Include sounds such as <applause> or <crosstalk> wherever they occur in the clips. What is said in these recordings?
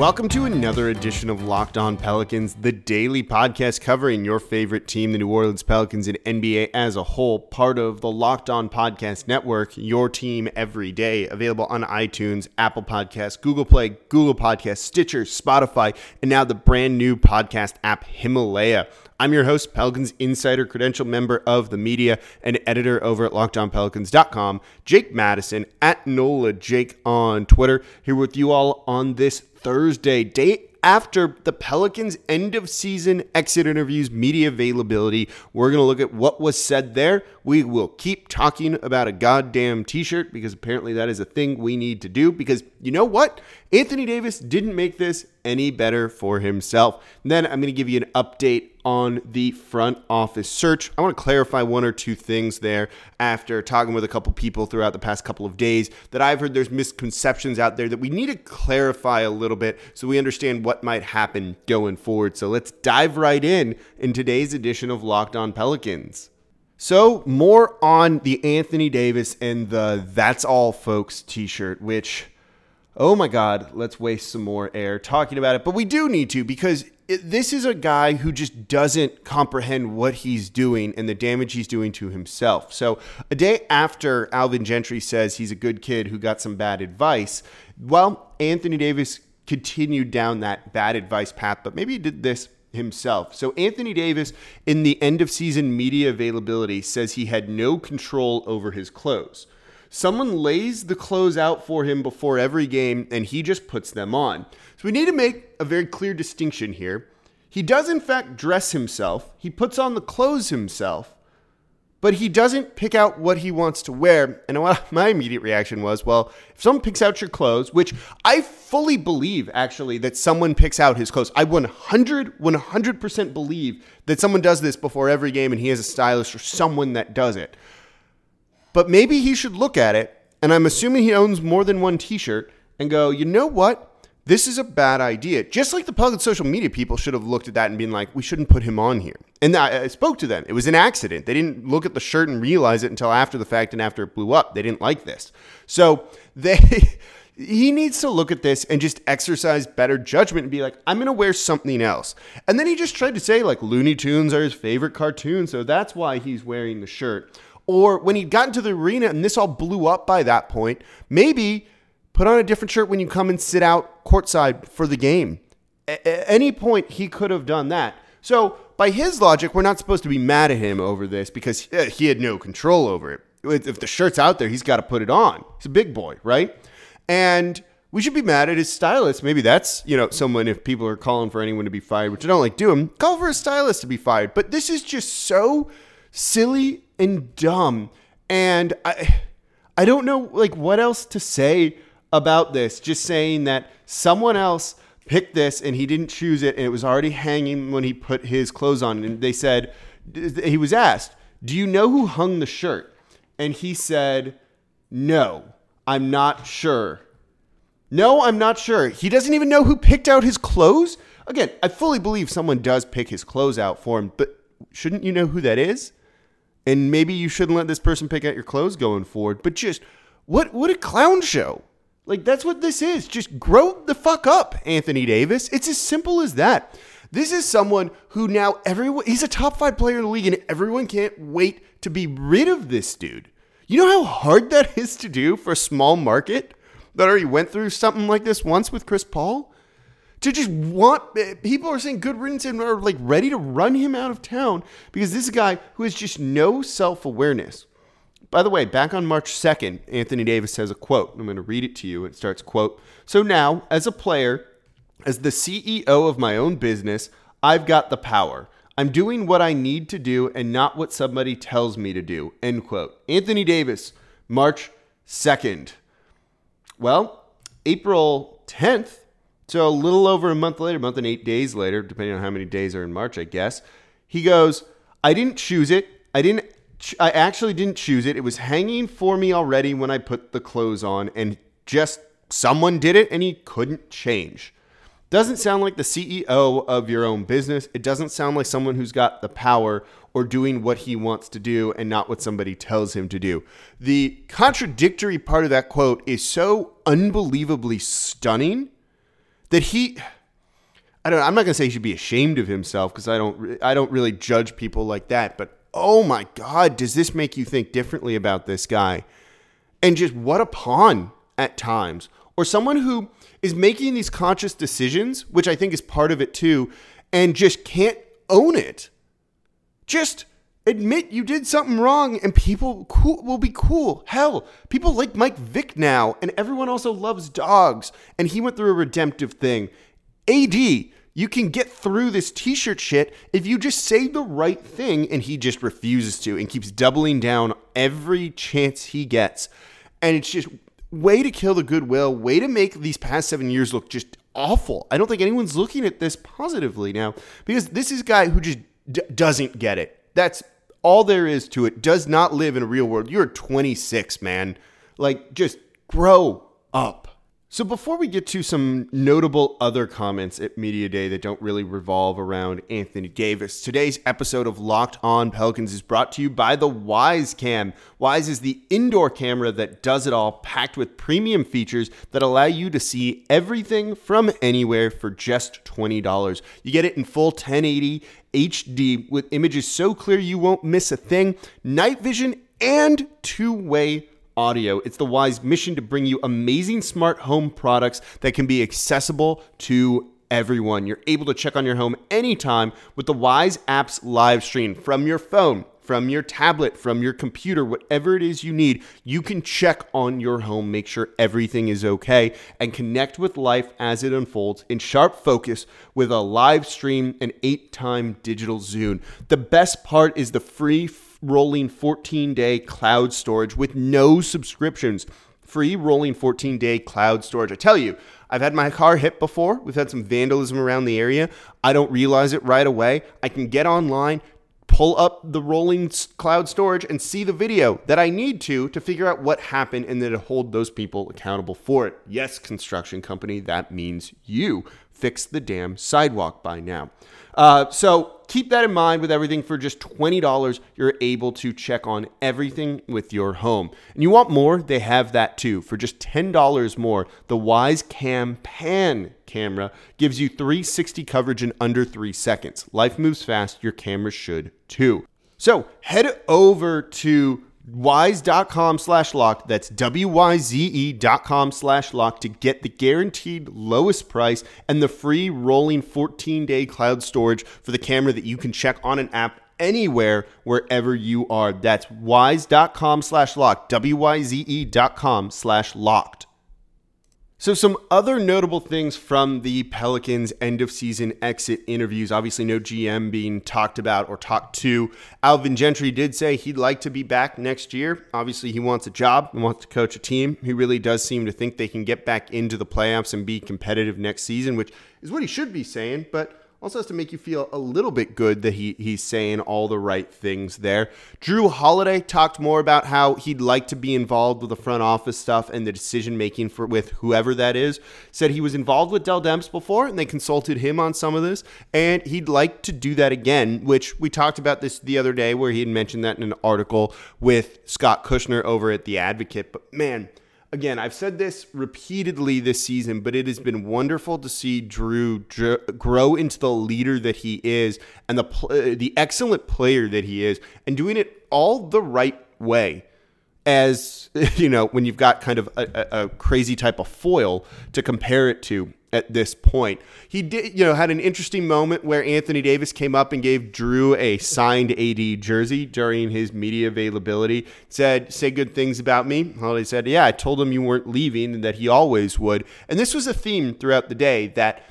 Welcome to another edition of Locked On Pelicans, the daily podcast covering your favorite team, the New Orleans Pelicans, and NBA as a whole, part of the Locked On Podcast Network, your team every day, available on iTunes, Apple Podcasts, Google Play, Google Podcasts, Stitcher, Spotify, and now the brand new podcast app Himalaya. I'm your host, Pelicans Insider, credential member of the media, and editor over at LockedOnPelicans.com, Jake Madison at NOLA Jake on Twitter, here with you all on this Thursday, day after the Pelicans' end of season exit interviews, media availability. We're going to look at what was said there. We will keep talking about a goddamn t shirt because apparently that is a thing we need to do. Because you know what? Anthony Davis didn't make this any better for himself. And then I'm going to give you an update on the front office search. I want to clarify one or two things there after talking with a couple people throughout the past couple of days that I've heard there's misconceptions out there that we need to clarify a little bit so we understand what might happen going forward. So let's dive right in in today's edition of Locked On Pelicans. So, more on the Anthony Davis and the That's All Folks t shirt, which oh my God, let's waste some more air talking about it. But we do need to because it, this is a guy who just doesn't comprehend what he's doing and the damage he's doing to himself. So, a day after Alvin Gentry says he's a good kid who got some bad advice, well, Anthony Davis continued down that bad advice path, but maybe he did this himself. So Anthony Davis in the end of season media availability says he had no control over his clothes. Someone lays the clothes out for him before every game and he just puts them on. So we need to make a very clear distinction here. He does, in fact, dress himself, he puts on the clothes himself, but he doesn't pick out what he wants to wear. And <laughs> my immediate reaction was, well, if someone picks out your clothes, which I fully believe actually that someone picks out his clothes, I 100, 100% believe that someone does this before every game and he has a stylist or someone that does it. But maybe he should look at it, and I'm assuming he owns more than one t shirt, and go, you know what? This is a bad idea. Just like the public social media people should have looked at that and been like, we shouldn't put him on here. And I, spoke to them. It was an accident. They didn't look at the shirt and realize it until after the fact and after it blew up. They didn't like this. So <laughs> they. he needs to look at this and just exercise better judgment and be like, I'm going to wear something else. And then he just tried to say, like, Looney Tunes are his favorite cartoon, so that's why he's wearing the shirt. Or when he got into the arena and this all blew up by that point, maybe put on a different shirt when you come and sit out courtside for the game. At any point, he could have done that. So, by his logic, we're not supposed to be mad at him over this because eh, he had no control over it. If the shirt's out there, he's got to put it on. He's a big boy, right? And we should be mad at his stylist. Maybe that's, you know, someone, if people are calling for anyone to be fired, which I don't like doing, call for a stylist to be fired. But this is just so silly and dumb. And I I don't know like what else to say about this. Just saying that someone else picked this and he didn't choose it and it was already hanging when he put his clothes on and they said he was asked, "Do you know who hung the shirt?" And he said, "No, I'm not sure." No, I'm not sure. He doesn't even know who picked out his clothes. Again, I fully believe someone does pick his clothes out for him, but shouldn't you know who that is? And maybe you shouldn't let this person pick out your clothes going forward. But just what what a clown show. Like that's what this is. Just grow the fuck up, Anthony Davis. It's as simple as that. This is someone who now everyone he's a top 5 player in the league and everyone can't wait to be rid of this dude. You know how hard that is to do for a small market that already went through something like this once with Chris Paul? To just want people are saying good riddance and are like ready to run him out of town because this is a guy who has just no self awareness. By the way, back on March 2nd, Anthony Davis has a quote. I'm going to read it to you. It starts, quote, So now, as a player, as the CEO of my own business, I've got the power. I'm doing what I need to do and not what somebody tells me to do, end quote. Anthony Davis, March 2nd. Well, April 10th, so a little over a month later, a month and eight days later, depending on how many days are in March, I guess, he goes, I didn't choose it. I didn't I actually didn't choose it. It was hanging for me already when I put the clothes on and just someone did it and he couldn't change. Doesn't sound like the CEO of your own business. It doesn't sound like someone who's got the power or doing what he wants to do and not what somebody tells him to do. The contradictory part of that quote is so unbelievably stunning that he I don't I'm not going to say he should be ashamed of himself because I don't I don't really judge people like that, but oh my god, does this make you think differently about this guy? And just what a pawn at times or someone who is making these conscious decisions, which I think is part of it too, and just can't own it. Just admit you did something wrong and people cool, will be cool. Hell, people like Mike Vick now, and everyone also loves dogs, and he went through a redemptive thing. AD, you can get through this t shirt shit if you just say the right thing, and he just refuses to and keeps doubling down every chance he gets. And it's just way to kill the goodwill, way to make these past seven years look just awful. I don't think anyone's looking at this positively now because this is a guy who just d- doesn't get it. That's all there is to it. Does not live in a real world. You're 26, man. Like, just grow up. So, before we get to some notable other comments at Media Day that don't really revolve around Anthony Davis, today's episode of Locked On Pelicans is brought to you by the Wyze Cam. Wyze is the indoor camera that does it all, packed with premium features that allow you to see everything from anywhere for just $20. You get it in full 1080 HD with images so clear you won't miss a thing, night vision, and two way audio. It's the Wyze mission to bring you amazing smart home products that can be accessible to everyone. You're able to check on your home anytime with the Wyze apps live stream from your phone, from your tablet, from your computer, whatever it is you need. You can check on your home, make sure everything is okay, and connect with life as it unfolds in sharp focus with a live stream and eight time digital zoom. The best part is the free rolling 14 day cloud storage with no subscriptions. Free rolling 14 day cloud storage. I tell you, I've had my car hit before. We've had some vandalism around the area. I don't realize it right away. I can get online, pull up the rolling cloud storage, and see the video that I need to to figure out what happened and then to hold those people accountable for it. Yes, construction company, that means you. Fix the damn sidewalk by now. Uh, so keep that in mind with everything. For just $20, you're able to check on everything with your home. And you want more? They have that too. For just $10 more, the Wyze Cam Pan camera gives you 360 coverage in under three seconds. Life moves fast, your camera should too. So head over to wyze.com slash locked. That's W-Y-Z-E dot com slash locked to get the guaranteed lowest price and the free rolling 14 day cloud storage for the camera that you can check on an app anywhere wherever you are. That's wyze.com slash locked. W-Y-Z-E dot com slash locked. So, some other notable things from the Pelicans' end of season exit interviews. Obviously, no GM being talked about or talked to. Alvin Gentry did say he'd like to be back next year. Obviously, he wants a job and wants to coach a team. He really does seem to think they can get back into the playoffs and be competitive next season, which is what he should be saying. But also has to make you feel a little bit good that he he's saying all the right things there. Jrue Holiday talked more about how he'd like to be involved with the front office stuff and the decision making for with whoever that is. Said he was involved with Dell Demps before and they consulted him on some of this and he'd like to do that again, which we talked about this the other day where he had mentioned that in an article with Scott Kushner over at The Advocate. But man, again, I've said this repeatedly this season, but it has been wonderful to see Jrue, dr- grow into the leader that he is and the uh, the excellent player that he is, and doing it all the right way. As <laughs> you know, when you've got kind of a, a crazy type of foil to compare it to, at this point. He did, you know, had an interesting moment where Anthony Davis came up and gave Jrue a signed AD jersey during his media availability. Said, "Say good things about me." Holiday said, "Yeah, I told him you weren't leaving and that he always would." And this was a theme throughout the day that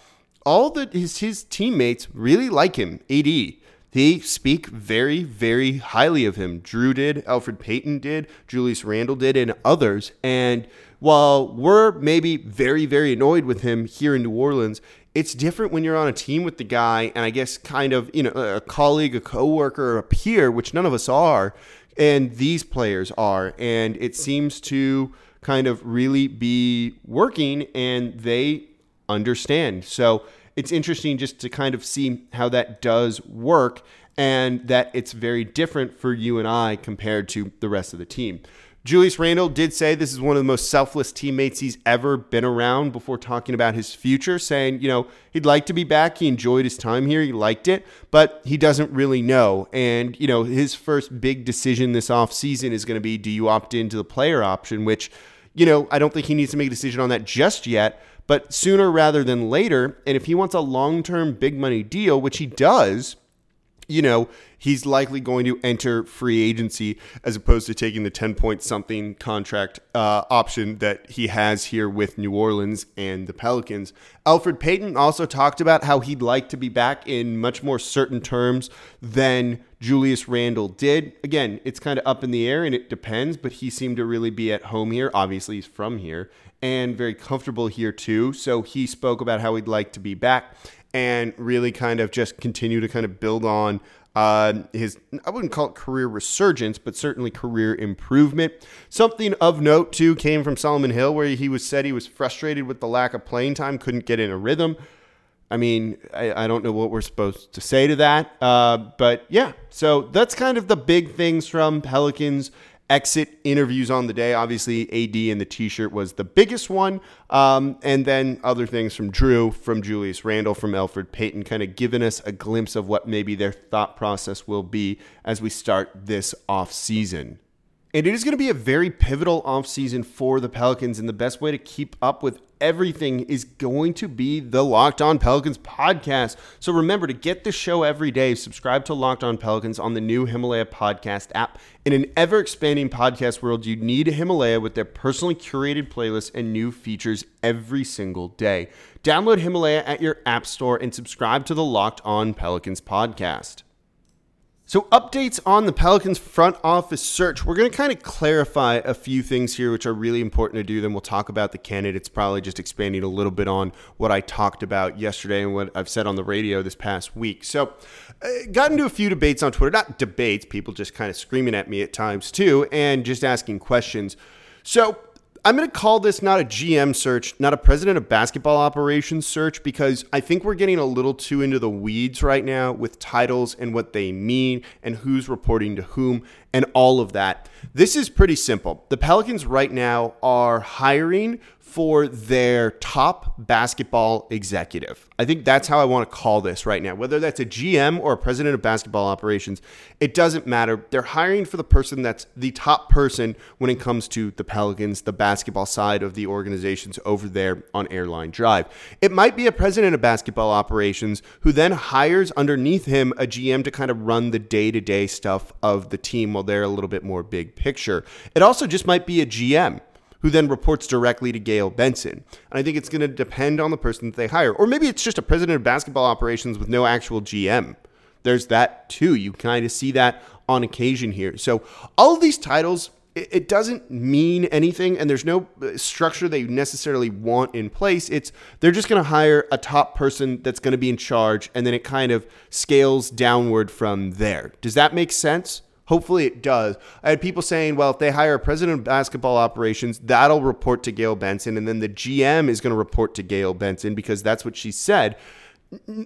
all the his his teammates really like him. AD. They speak very, very highly of him. Jrue did, Elfrid Payton did, Julius Randle did, and others. And while we're maybe very, very annoyed with him here in New Orleans, it's different when you're on a team with the guy and I guess kind of, you know, a colleague, a coworker, a peer, which none of us are, and these players are. And it seems to kind of really be working and they understand. So it's interesting just to kind of see how that does work and that it's very different for you and I compared to the rest of the team. Julius Randle did say this is one of the most selfless teammates he's ever been around before talking about his future, saying, you know, he'd like to be back. He enjoyed his time here. He liked it, but he doesn't really know. And, you know, his first big decision this offseason is going to be do you opt into the player option, which, you know, I don't think he needs to make a decision on that just yet, but sooner rather than later. And if he wants a long term big money deal, which he does, you know, he's likely going to enter free agency as opposed to taking the 10 point something contract uh, option that he has here with New Orleans and the Pelicans. Elfrid Payton also talked about how he'd like to be back in much more certain terms than Julius Randle did. Again, it's kind of up in the air and it depends, but he seemed to really be at home here. Obviously, he's from here and very comfortable here too. So he spoke about how he'd like to be back and really kind of just continue to kind of build on uh, his, I wouldn't call it career resurgence, but certainly career improvement. Something of note, too, came from Solomon Hill, where he was said he was frustrated with the lack of playing time, couldn't get in a rhythm. I mean, I, I don't know what we're supposed to say to that. Uh, but yeah, so that's kind of the big things from Pelicans exit interviews on the day. Obviously, AD and the T-shirt was the biggest one, um, and then other things from Jrue, from Julius Randle, from Elfrid Payton, kind of giving us a glimpse of what maybe their thought process will be as we start this off season. And it is going to be a very pivotal offseason for the Pelicans. And the best way to keep up with everything is going to be the Locked On Pelicans podcast. So remember to get the show every day. Subscribe to Locked On Pelicans on the new Himalaya podcast app. In an ever expanding podcast world, you need Himalaya with their personally curated playlists and new features every single day. Download Himalaya at your app store and subscribe to the Locked On Pelicans podcast. So, updates on the Pelicans front office search. We're going to kind of clarify a few things here, which are really important to do. Then we'll talk about the candidates, probably just expanding a little bit on what I talked about yesterday and what I've said on the radio this past week. So, uh, got into a few debates on Twitter. Not debates, people just kind of screaming at me at times too, and just asking questions. So, I'm going to call this not a GM search, not a president of basketball operations search, because I think we're getting a little too into the weeds right now with titles and what they mean and who's reporting to whom and all of that. This is pretty simple. The Pelicans right now are hiring for their top basketball executive. I think that's how I want to call this right now. Whether that's a GM or a president of basketball operations, it doesn't matter. They're hiring for the person that's the top person when it comes to the Pelicans, the basketball side of the organizations over there on Airline Drive. It might be a president of basketball operations who then hires underneath him a GM to kind of run the day to day stuff of the team while they're a little bit more big picture. It also just might be a GM who then reports directly to Gayle Benson. And I think it's going to depend on the person that they hire. Or maybe it's just a president of basketball operations with no actual GM. There's that too. You kind of see that on occasion here. So all of these titles, it doesn't mean anything and there's no uh, structure they necessarily want in place. It's they're just going to hire a top person that's going to be in charge and then it kind of scales downward from there. Does that make sense? Hopefully it does. I had people saying, well, if they hire a president of basketball operations, that'll report to Gayle Benson, and then the GM is going to report to Gayle Benson because that's what she said.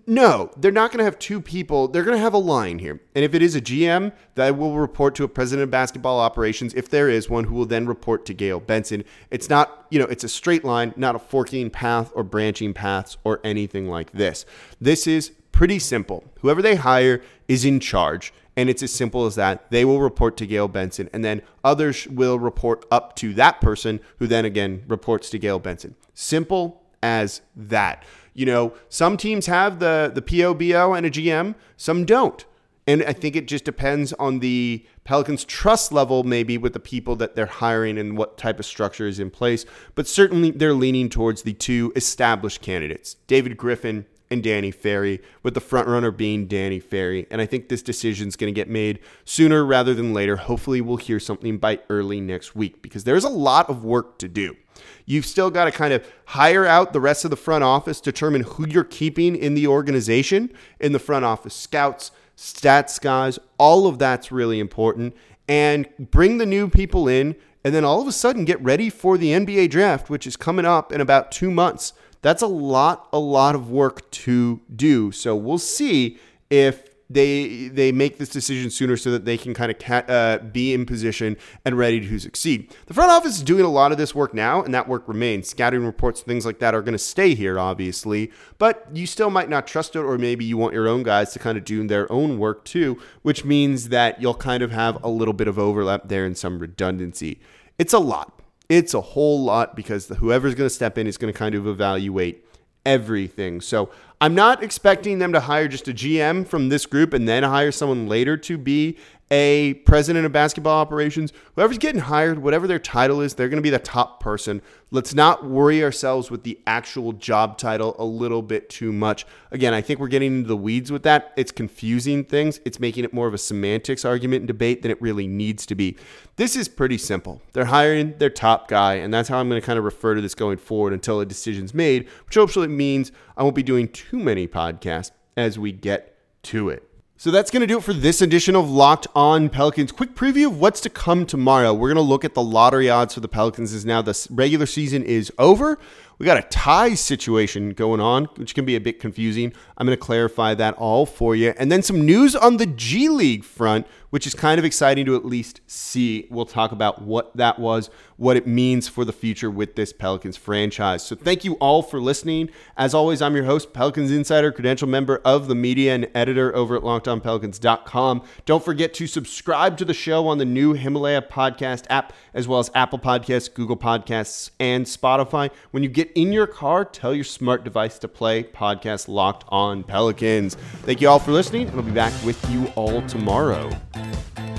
No, they're not going to have two people. They're going to have a line here. And if it is a GM, that will report to a president of basketball operations, if there is one, who will then report to Gayle Benson. It's not, you know, it's a straight line, not a forking path or branching paths or anything like this. This is pretty simple. Whoever they hire is in charge. And it's as simple as that. They will report to Gayle Benson, and then others will report up to that person, who then again reports to Gayle Benson. Simple as that. You know, some teams have the the POBO and a GM, some don't. And I think it just depends on the Pelicans' trust level, maybe with the people that they're hiring and what type of structure is in place. But certainly they're leaning towards the two established candidates, David Griffin and Danny Ferry, with the front runner being Danny Ferry. And I think this decision is going to get made sooner rather than later. Hopefully, we'll hear something by early next week because there's a lot of work to do. You've still got to kind of hire out the rest of the front office, determine who you're keeping in the organization, in the front office scouts, stats guys, all of that's really important. And bring the new people in, and then all of a sudden get ready for the NBA draft, which is coming up in about two months That's a lot, a lot of work to do. So we'll see if they they make this decision sooner so that they can kind of ca- uh, be in position and ready to succeed. The front office is doing a lot of this work now, and that work remains. Scouting reports, things like that, are going to stay here, obviously, but you still might not trust it, or maybe you want your own guys to kind of do their own work too, which means that you'll kind of have a little bit of overlap there and some redundancy. It's a lot. It's a whole lot because the, whoever's going to step in is going to kind of evaluate everything. So I'm not expecting them to hire just a GM from this group and then hire someone later to be a president of basketball operations. Whoever's getting hired, whatever their title is, they're going to be the top person. Let's not worry ourselves with the actual job title a little bit too much. Again, I think we're getting into the weeds with that. It's confusing things, it's making it more of a semantics argument and debate than it really needs to be. This is pretty simple. They're hiring their top guy, and that's how I'm going to kind of refer to this going forward until a decision's made, which hopefully means I won't be doing too many podcasts as we get to it. So that's going to do it for this edition of Locked On Pelicans. Quick preview of what's to come tomorrow. We're going to look at the lottery odds for the Pelicans as now the regular season is over. We got a tie situation going on, which can be a bit confusing. I'm going to clarify that all for you. And then some news on the G League front, which is kind of exciting to at least see. We'll talk about what that was, what it means for the future with this Pelicans franchise. So thank you all for listening. As always, I'm your host, Pelicans Insider, credential member of the media and editor over at lockedonpelicans.com. Don't forget to subscribe to the show on the new Himalaya podcast app, as well as Apple Podcasts, Google Podcasts, and Spotify. When you get in your car, tell your smart device to play podcast Locked On Pelicans. Thank you all for listening, and I'll be back with you all tomorrow. Thank you.